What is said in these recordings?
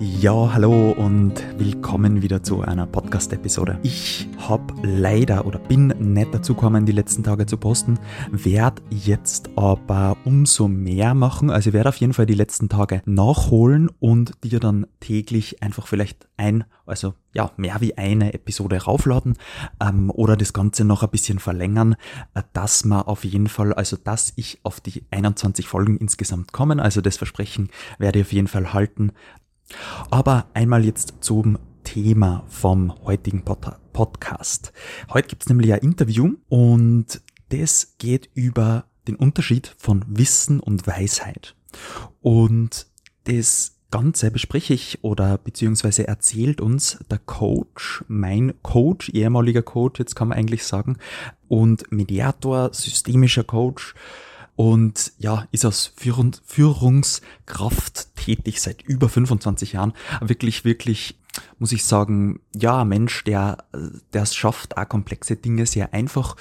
Ja, hallo und willkommen wieder zu einer Podcast-Episode. Ich habe leider oder bin nicht dazu gekommen, die letzten Tage zu posten, werde jetzt aber umso mehr machen. Also werde auf jeden Fall die letzten Tage nachholen und dir dann täglich einfach vielleicht ein, also ja, mehr wie eine Episode raufladen ähm, oder das Ganze noch ein bisschen verlängern, äh, dass man auf jeden Fall, also dass ich auf die 21 Folgen insgesamt kommen. Also das Versprechen werde ich auf jeden Fall halten. Aber einmal jetzt zum Thema vom heutigen Pod Podcast. Heute gibt's nämlich ein Interview und das geht über den Unterschied von Wissen und Weisheit. Und das Ganze bespreche ich oder beziehungsweise erzählt uns der Coach, mein Coach, ehemaliger Coach, jetzt kann man eigentlich sagen, und Mediator, systemischer Coach, und ja, ist als Führungskraft tätig seit über 25 Jahren. Wirklich, wirklich, muss ich sagen, ja, Mensch, der, der es schafft, auch komplexe Dinge sehr einfach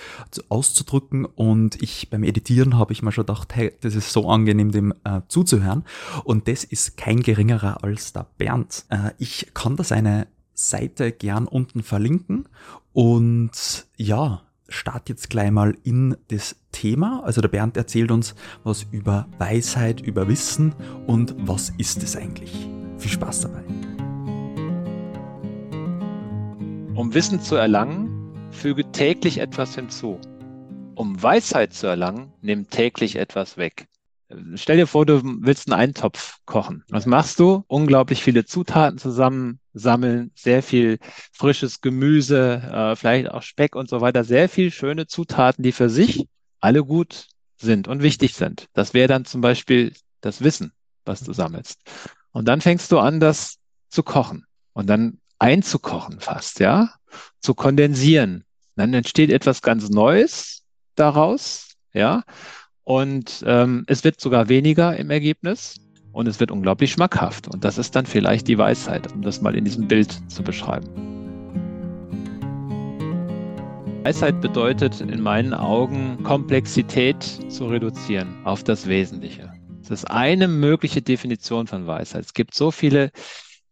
auszudrücken. Und ich beim Editieren habe ich mir schon gedacht, hey, das ist so angenehm, dem äh, zuzuhören. Und das ist kein geringerer als der Bernd. Äh, ich kann da seine Seite gern unten verlinken. Und ja, starte jetzt gleich mal in das Thema. Also der Bernd erzählt uns was über Weisheit, über Wissen und was ist es eigentlich. Viel Spaß dabei. Um Wissen zu erlangen, füge täglich etwas hinzu. Um Weisheit zu erlangen, nimm täglich etwas weg. Stell dir vor, du willst einen Eintopf kochen. Was machst du? Unglaublich viele Zutaten zusammensammeln, sehr viel frisches Gemüse, äh, vielleicht auch Speck und so weiter. Sehr viel schöne Zutaten, die für sich alle gut sind und wichtig sind. Das wäre dann zum Beispiel das Wissen, was du sammelst. Und dann fängst du an, das zu kochen und dann einzukochen fast, ja, zu kondensieren. Dann entsteht etwas ganz Neues daraus, ja. Und ähm, es wird sogar weniger im Ergebnis und es wird unglaublich schmackhaft. Und das ist dann vielleicht die Weisheit, um das mal in diesem Bild zu beschreiben. Weisheit bedeutet in meinen Augen, Komplexität zu reduzieren auf das Wesentliche. Das ist eine mögliche Definition von Weisheit. Es gibt so viele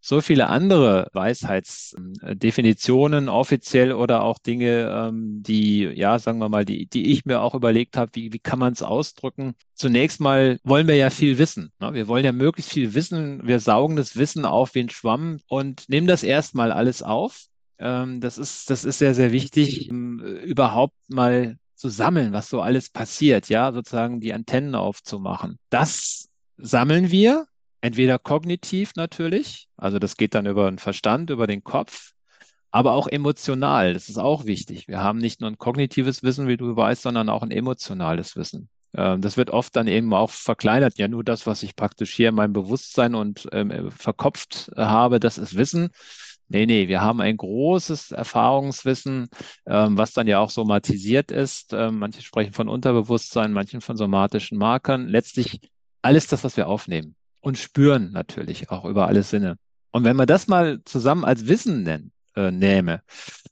so viele andere Weisheitsdefinitionen, offiziell oder auch Dinge, ähm, die, ja, sagen wir mal, die, die ich mir auch überlegt habe, wie, wie kann man es ausdrücken. Zunächst mal wollen wir ja viel wissen. Ne? Wir wollen ja möglichst viel wissen. Wir saugen das Wissen auf wie ein Schwamm und nehmen das erstmal alles auf. Ähm, das ist, das ist sehr, sehr wichtig, überhaupt mal zu sammeln, was so alles passiert, ja, sozusagen die Antennen aufzumachen. Das sammeln wir, Entweder kognitiv natürlich, also das geht dann über den Verstand, über den Kopf, aber auch emotional. Das ist auch wichtig. Wir haben nicht nur ein kognitives Wissen, wie du weißt, sondern auch ein emotionales Wissen. Ähm, das wird oft dann eben auch verkleinert. Ja, nur das, was ich praktisch hier in meinem Bewusstsein und ähm, verkopft habe, das ist Wissen. Nee, nee, wir haben ein großes Erfahrungswissen, ähm, was dann ja auch somatisiert ist. Ähm, manche sprechen von Unterbewusstsein, manche von somatischen Markern. Letztlich alles das, was wir aufnehmen und spüren natürlich auch über alle Sinne. Und wenn man das mal zusammen als Wissen nennt, äh, nähme,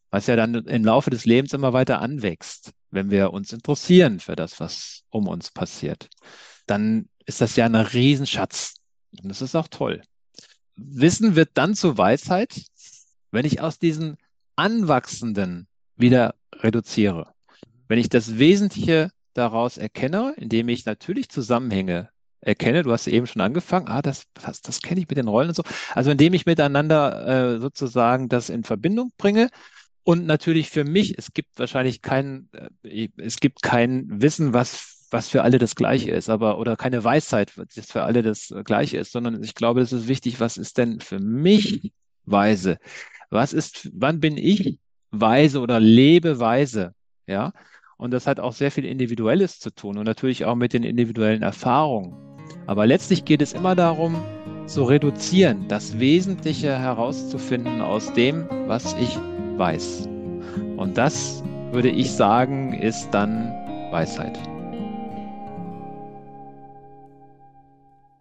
was ja dann im Laufe des Lebens immer weiter anwächst, wenn wir uns interessieren für das, was um uns passiert, dann ist das ja ein Riesenschatz. Und das ist auch toll. Wissen wird dann zu Weisheit, wenn ich aus diesen Anwachsenden wieder reduziere. Wenn ich das Wesentliche daraus erkenne, indem ich natürlich Zusammenhänge erkenne. Du hast eben schon angefangen. Ah, das, das, das kenne ich mit den Rollen und so. Also indem ich miteinander äh, sozusagen das in Verbindung bringe. Und natürlich für mich, es gibt wahrscheinlich kein, äh, es gibt kein Wissen, was, was für alle das Gleiche ist, aber, oder keine Weisheit, das für alle das Gleiche ist, sondern ich glaube, es ist wichtig, was ist denn für mich weise? Was ist, wann bin ich weise oder lebe weise? Ja. Und das hat auch sehr viel Individuelles zu tun und natürlich auch mit den individuellen Erfahrungen. Aber letztlich geht es immer darum, zu reduzieren, das Wesentliche herauszufinden aus dem, was ich weiß. Und das, würde ich sagen, ist dann Weisheit.